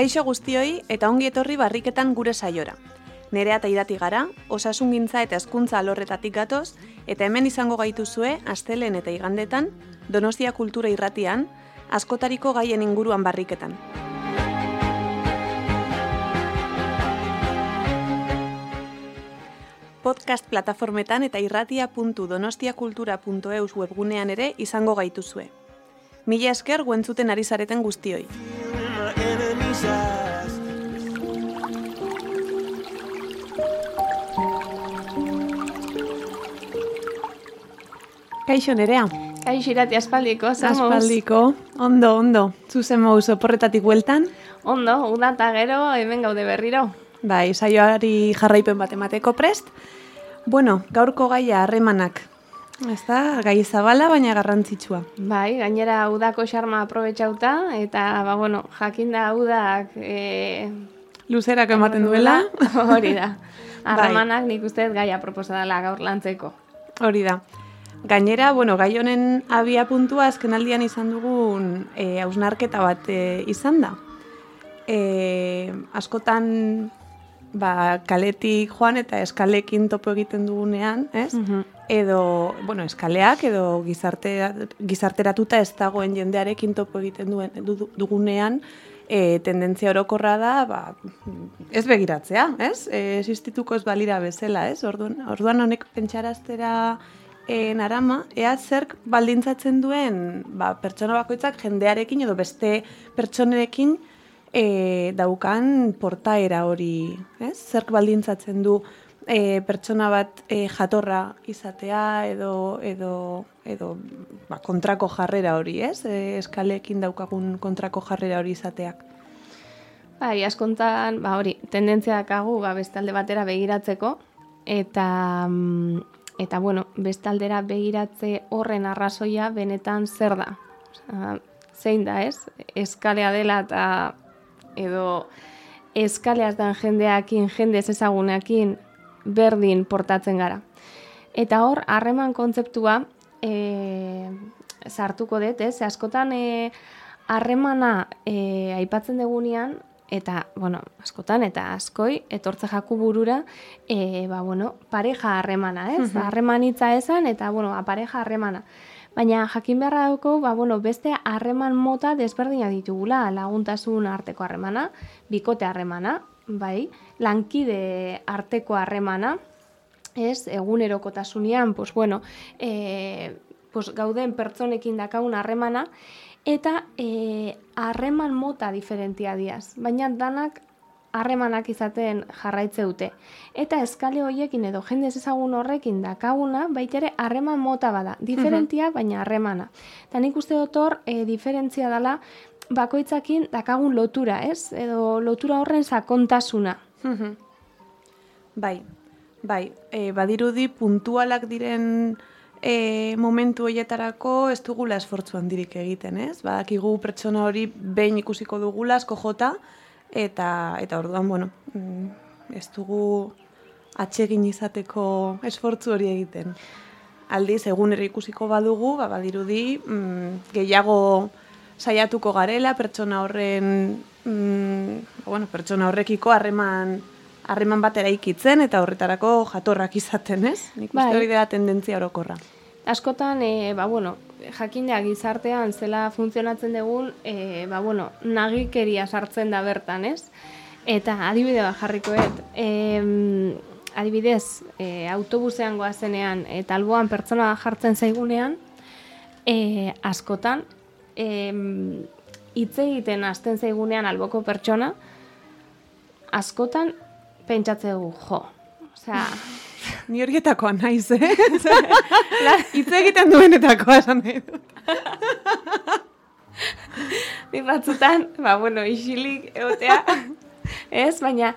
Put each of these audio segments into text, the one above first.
Kaixo guztioi eta ongi etorri barriketan gure saiora. Nerea eta irati gara, osasungintza eta hezkuntza alorretatik gatoz, eta hemen izango gaituzue astelen eta igandetan, Donostia Kultura Irratian, askotariko gaien inguruan barriketan. Podcast plataformetan eta irratia.donostiakultura.eus webgunean ere izango gaituzue. Mila esker guentzuten ari zareten guztioi. Kaixo nerea. Kaixo irati aspaldiko, zamos. Aspaldiko, ondo, ondo. Zuzen mogu soporretatik bueltan. Ondo, uda eta gero hemen gaude berriro. Bai, saioari jarraipen bat emateko prest. Bueno, gaurko gaia harremanak. Ez da, gai zabala, baina garrantzitsua. Bai, gainera udako xarma aprobetsauta, eta, ba, bueno, jakinda udak... E, Luzerak ematen duela. Hori da. Harremanak nik uste gaia proposadala gaur lantzeko. Hori da. Gainera, bueno, gai honen abia puntua azkenaldian izan dugun e, hausnarketa bat e, izan da. E, askotan ba, kaletik joan eta eskalekin topo egiten dugunean, ez? Edo, bueno, eskaleak edo gizarte, gizarteratuta ez dagoen jendearekin topo egiten duen, dugunean, e, tendentzia orokorra da, ba, ez begiratzea, ez? E, existituko ez balira bezala, ez? Orduan, orduan honek pentsaraztera e, narama, ea zerk baldintzatzen duen ba, pertsona bakoitzak jendearekin edo beste pertsonerekin e, daukan portaera hori, ez? Zerk baldintzatzen du e, pertsona bat e, jatorra izatea edo edo edo ba, kontrako jarrera hori, ez? E, eskaleekin daukagun kontrako jarrera hori izateak. Bai, askontan, ba hori, tendentzia dakagu ba bestalde batera begiratzeko eta mm, eta bueno, bestaldera begiratze horren arrazoia benetan zer da? Osea, zein da, ez? Eskalea dela eta edo eskaleaz dan jendeakin, jende ezagunekin berdin portatzen gara. Eta hor, harreman kontzeptua e, sartuko dut, ez? Askotan e, harremana e, aipatzen degunean, eta, bueno, askotan, eta askoi, etortze jaku burura, e, ba, bueno, pareja harremana, ez? Harremanitza esan, eta, bueno, pareja harremana. Baina jakin beharra dauko, ba, bueno, beste harreman mota desberdina ditugula, laguntasun arteko harremana, bikote harremana, bai, lankide arteko harremana, ez, egunerokotasunean, pues bueno, e, pues gauden pertsonekin dakagun harremana, eta e, harreman mota diferentia diaz, baina danak harremanak izaten jarraitze dute. Eta eskale hoiekin edo jende ezagun horrekin dakaguna, baitere harreman mota bada, diferentia, baina harremana. Eta nik uste dut hor, e, diferentzia dela, bakoitzakin dakagun lotura, ez? Edo lotura horren sakontasuna. bai, bai, e, badirudi puntualak diren e, momentu horietarako ez dugula esfortzu handirik egiten, ez? Badakigu pertsona hori behin ikusiko dugula asko jota, eta, eta orduan, bueno, mm, ez dugu atsegin izateko esfortzu hori egiten. Aldiz, egunero ikusiko badugu, ba, badirudi, mm, gehiago saiatuko garela pertsona horren mm, bueno, pertsona horrekiko harreman harreman bat eraikitzen eta horretarako jatorrak izaten, ez? Nik uste Bai. hori dela tendentzia orokorra. Askotan, e, ba, bueno, jakindea gizartean zela funtzionatzen dugun, e, ba, bueno, nagikeria sartzen da bertan, ez? Eta adibide bat jarrikoet, e, adibidez, e, autobusean goazenean eta alboan pertsona jartzen zaigunean, e, askotan, e, hitz egiten hasten zaigunean alboko pertsona, askotan pentsatze dugu, jo. Osea, Ni horietakoa naiz, eh? Hitz egiten duenetakoa esan nahi dut. Ni batzutan, ba, bueno, isilik egotea, ez, baina,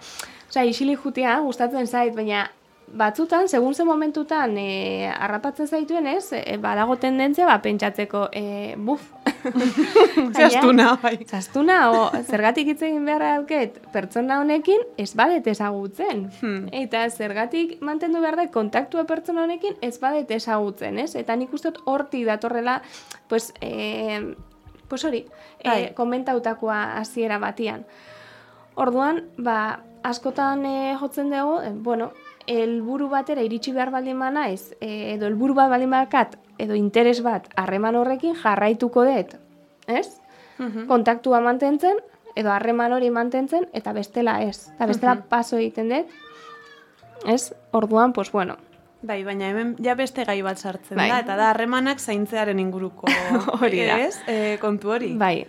osea, isilik jutea gustatzen zait, baina batzutan, segun ze momentutan e, harrapatzen zaituen, ez, e, badago tendentzia, ba, pentsatzeko, e, buf. Zastuna, bai. Zastuna, o, zergatik hitz egin beharra dauket, pertsona honekin, ez badet ezagutzen. Hmm. Eta zergatik mantendu behar da kontaktua pertsona honekin, ez badet ezagutzen, ez? Eta nik uste horti datorrela, pues, e, pues hori, Bai. e, komentautakoa hasiera batian. Orduan, ba, askotan e, jotzen dugu, e, bueno, helburu batera iritsi behar baldin ba naiz, e, edo helburu bat baldin bakat, edo interes bat harreman horrekin jarraituko dut, ez? Mhm. Kontaktua mantentzen, edo harreman hori mantentzen, eta bestela ez. Eta bestela Mhm. paso egiten dut, ez? Orduan, pues bueno, Bai, baina hemen ja beste gai bat sartzen Bai. da, eta da harremanak zaintzearen inguruko Hori da. ez? E, kontu hori. bai,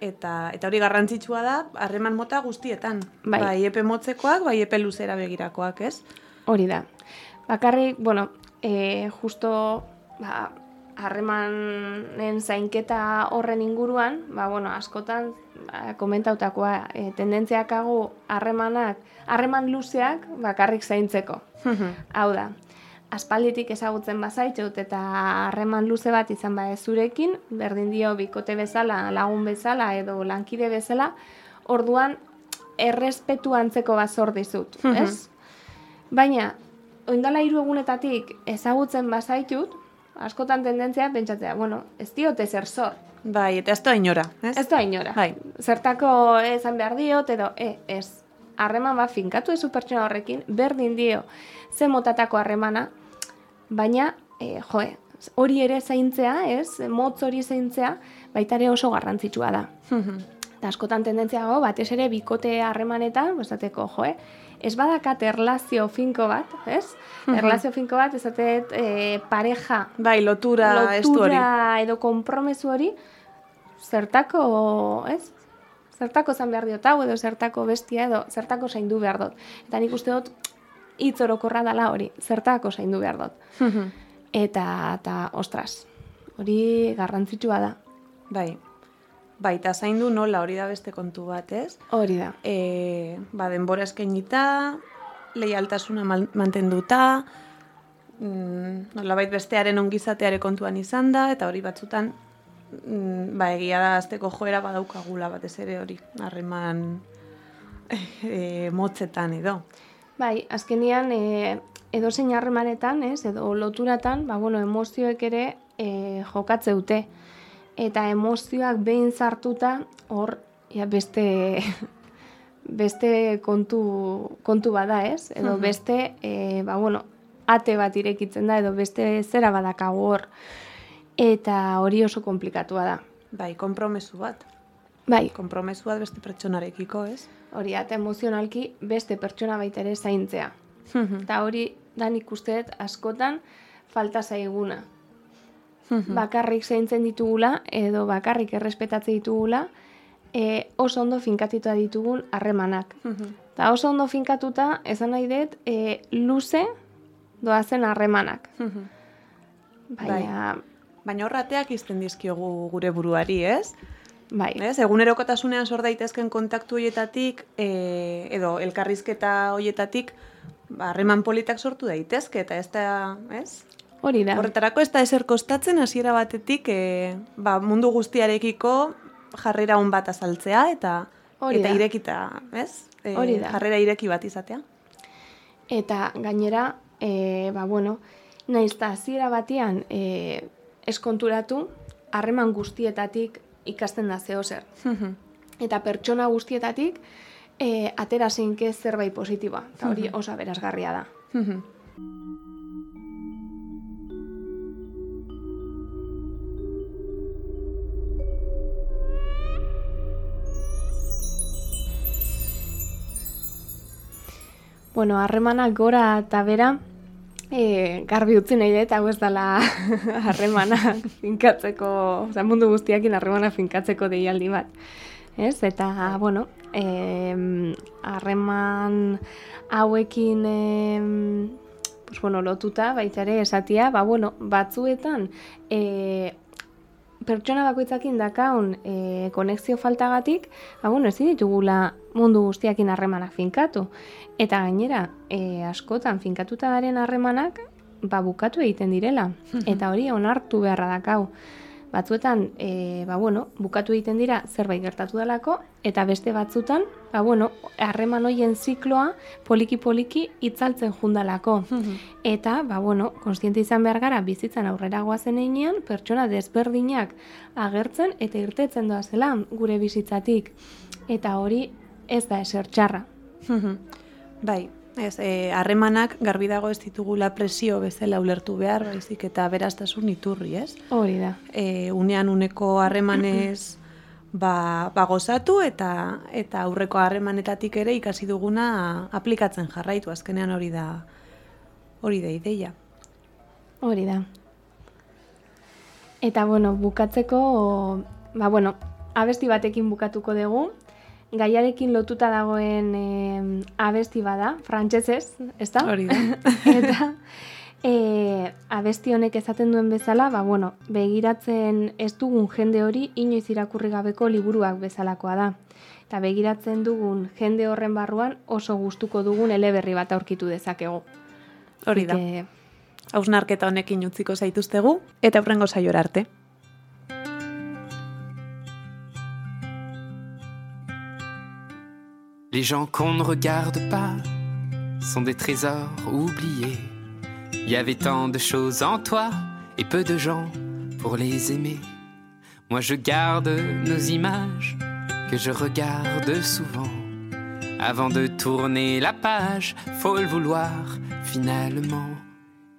Eta, eta hori garrantzitsua da, harreman mota guztietan. Bai. epe motzekoak, bai epe luzera begirakoak, ez? hori da. Bakarrik, bueno, e, justo, ba, harremanen zainketa horren inguruan, ba, bueno, askotan, ba, komentautakoa, e, tendentziak hagu harremanak, harreman luzeak bakarrik zaintzeko. Hau da, aspalditik ezagutzen bazaitut eta harreman luze bat izan ba zurekin, berdin dio bikote bezala, lagun bezala edo lankide bezala, orduan errespetu antzeko bat zor dizut, Mhm. ez? Baina, oindala hiru egunetatik ezagutzen bazaitut, askotan tendentzia pentsatzea, bueno, ez diote zer zor, Bai, eta ez da inora, ez? ez da inora. Bai. Zertako esan behar diot, edo, e, ez. Harreman bat finkatu ezu pertsona horrekin, berdin dio, ze motatako harremana, baina, e, joe, hori ere zaintzea, ez, motz hori zaintzea, baita ere oso garrantzitsua da. Eta askotan tendentzia dago, batez ere bikote harremanetan, esateko, joe, ez badakat erlazio finko bat, ez? Erlazio finko bat, esatet e, pareja Bai, lotura, estu hori. lotura edo konpromesu hori zertako, ez? Zertako zan behar diot hau edo zertako bestia edo zertako zaindu behar dut. Eta nik uste dut hitz orokorra dala hori, zertako zaindu behar dut. Eta, eta ostras, hori garrantzitsua da. bai. Bai, eta zaindu nola hori da beste kontu bat, ez? Hori da. E, ba, denbora eskainita, leialtasuna mantenduta, mm, nolabait bestearen ongizateare kontuan izan da, eta hori batzutan, ba, egia da azteko joera badaukagula batez ere hori, harreman e, motzetan edo. Bai, azkenian e, edo zein harremanetan, ez, edo loturatan, ba, bueno, emozioek ere e, jokatze dute. Eta emozioak behin sartuta, hor, ja, beste, beste kontu, kontu bada, ez? Edo beste, e, ba, bueno, ate bat irekitzen da, edo beste zera badakago hor. Eta hori oso komplikatua da. Bai, konpromesu bat. Bai, Konpromesu bat beste pertsonarekiko, ez? hori eta emozionalki beste pertsona baita ere zaintzea. Eta hori da nik uste dut askotan falta zaiguna. Bakarrik zaintzen ditugula edo bakarrik errespetatzen ditugula e, oso ondo finkatuta ditugun harremanak. Eta oso ondo finkatuta esan nahi dut e, luze doazen harremanak. Baina, Baina horrateak izten dizkiogu gure buruari, ez? bai, Ez, egunerokotasunean sor daitezken kontaktu hoietatik, e, edo elkarrizketa hoietatik, ba, harreman politak sortu daitezke, eta ez da, ez? hori da. Horretarako ez da ezer kostatzen hasiera batetik, e, ba, mundu guztiarekiko jarrera on bat azaltzea, eta, Hori eta da. irekita, ez? E, Hori da. Jarrera ireki bat izatea. Eta gainera, e, ba, bueno, nahiz eta hasiera batean e, eskonturatu, harreman guztietatik ikasten da zeo zer. Eta pertsona guztietatik e, atera zeinke zerbait positiboa. Eta hori oso aberasgarria da. Bueno, harremanak gora eta bera, e, garbi utzi nahi dut, hau ez dela harremanak finkatzeko, oza, mundu guztiakin harremanak finkatzeko deialdi bat. Ez? Eta, bueno, em, harreman hauekin em, pues, bueno, lotuta, baita ere esatia, ba, bueno, batzuetan e, pertsona bakoitzakin dakaun e, konexio faltagatik, ba, bueno, ezin ditugula mundu guztiakin harremanak finkatu. Eta gainera, e, askotan finkatuta garen harremanak, ba, bukatu egiten direla. Eta hori onartu beharra dakau. Batzuetan, e, ba, bueno, bukatu egiten dira zerbait gertatu delako, eta beste batzutan, ba, bueno, harreman hoien zikloa poliki-poliki itzaltzen jundalako. Eta, ba, bueno, konstiente izan behar gara bizitzan aurrera goazen einean, pertsona desberdinak agertzen eta irtetzen doazela gure bizitzatik. Eta hori ez da eser txarra. bai, ez, e, harremanak garbi dago ez ditugula presio bezala ulertu behar, baizik eta beraztasun iturri, ez? Hori da. E, unean uneko harremanez ba, ba gozatu eta eta aurreko harremanetatik ere ikasi duguna aplikatzen jarraitu azkenean hori da hori da ideia. Hori da. Eta bueno, bukatzeko ba bueno, abesti batekin bukatuko dugu. Gaiarekin lotuta dagoen e, abesti bada, frantsesez, ezta? Hori da. eta e, abesti honek ezaten duen bezala, ba, bueno, begiratzen ez dugun jende hori inoiz irakurri gabeko liburuak bezalakoa da. Eta begiratzen dugun jende horren barruan oso gustuko dugun eleberri bat aurkitu dezakegu. Hori da. Hausnarketa honekin utziko zaituztegu eta aurrengo saiora arte. Les gens qu'on ne regarde pas sont des trésors oubliés. Il y avait tant de choses en toi et peu de gens pour les aimer. Moi je garde nos images que je regarde souvent. Avant de tourner la page, faut le vouloir finalement.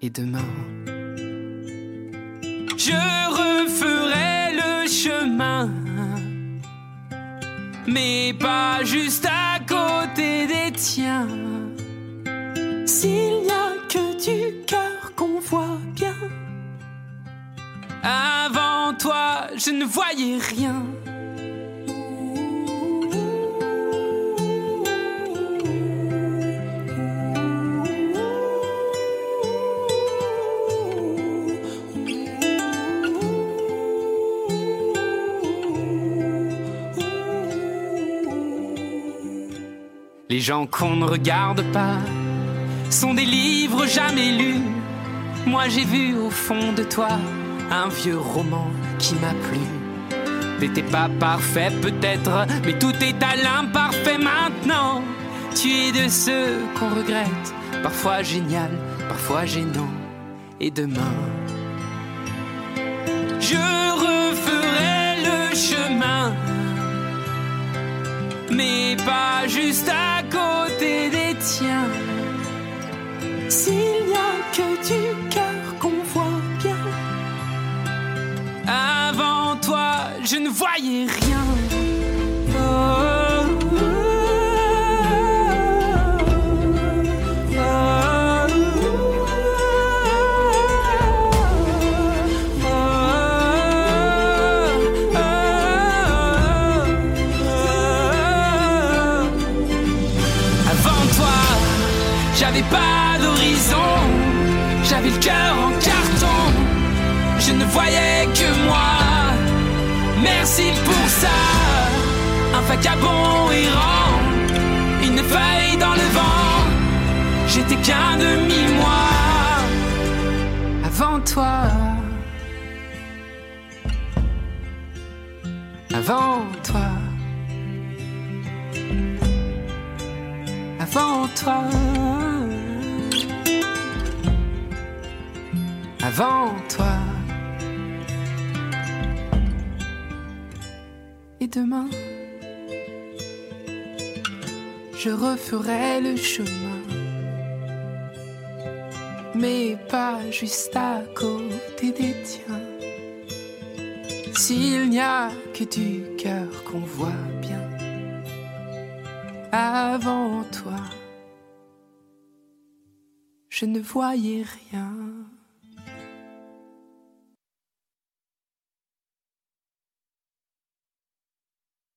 Et demain, je referai le chemin, mais pas juste à tiens. S'il n'y a que du cœur qu'on voit bien. Avant toi, je ne voyais rien. Les gens qu'on ne regarde pas sont des livres jamais lus. Moi j'ai vu au fond de toi un vieux roman qui m'a plu. T'étais pas parfait peut-être, mais tout est à l'imparfait maintenant. Tu es de ceux qu'on regrette, parfois génial, parfois gênant. Et demain, je referai le chemin, mais pas juste à S'il n'y a que du cœur qu'on voit bien, avant toi, je ne voyais rien. Vagabond errant, une feuille dans le vent, j'étais qu'un demi-moi. Avant toi, avant toi. avant toi. Avant toi. Et demain, je referai le chemin. Mais pas juste à côté des tiens. S'il n'y a que du cœur qu'on voit bien avant toi, je ne voyais rien.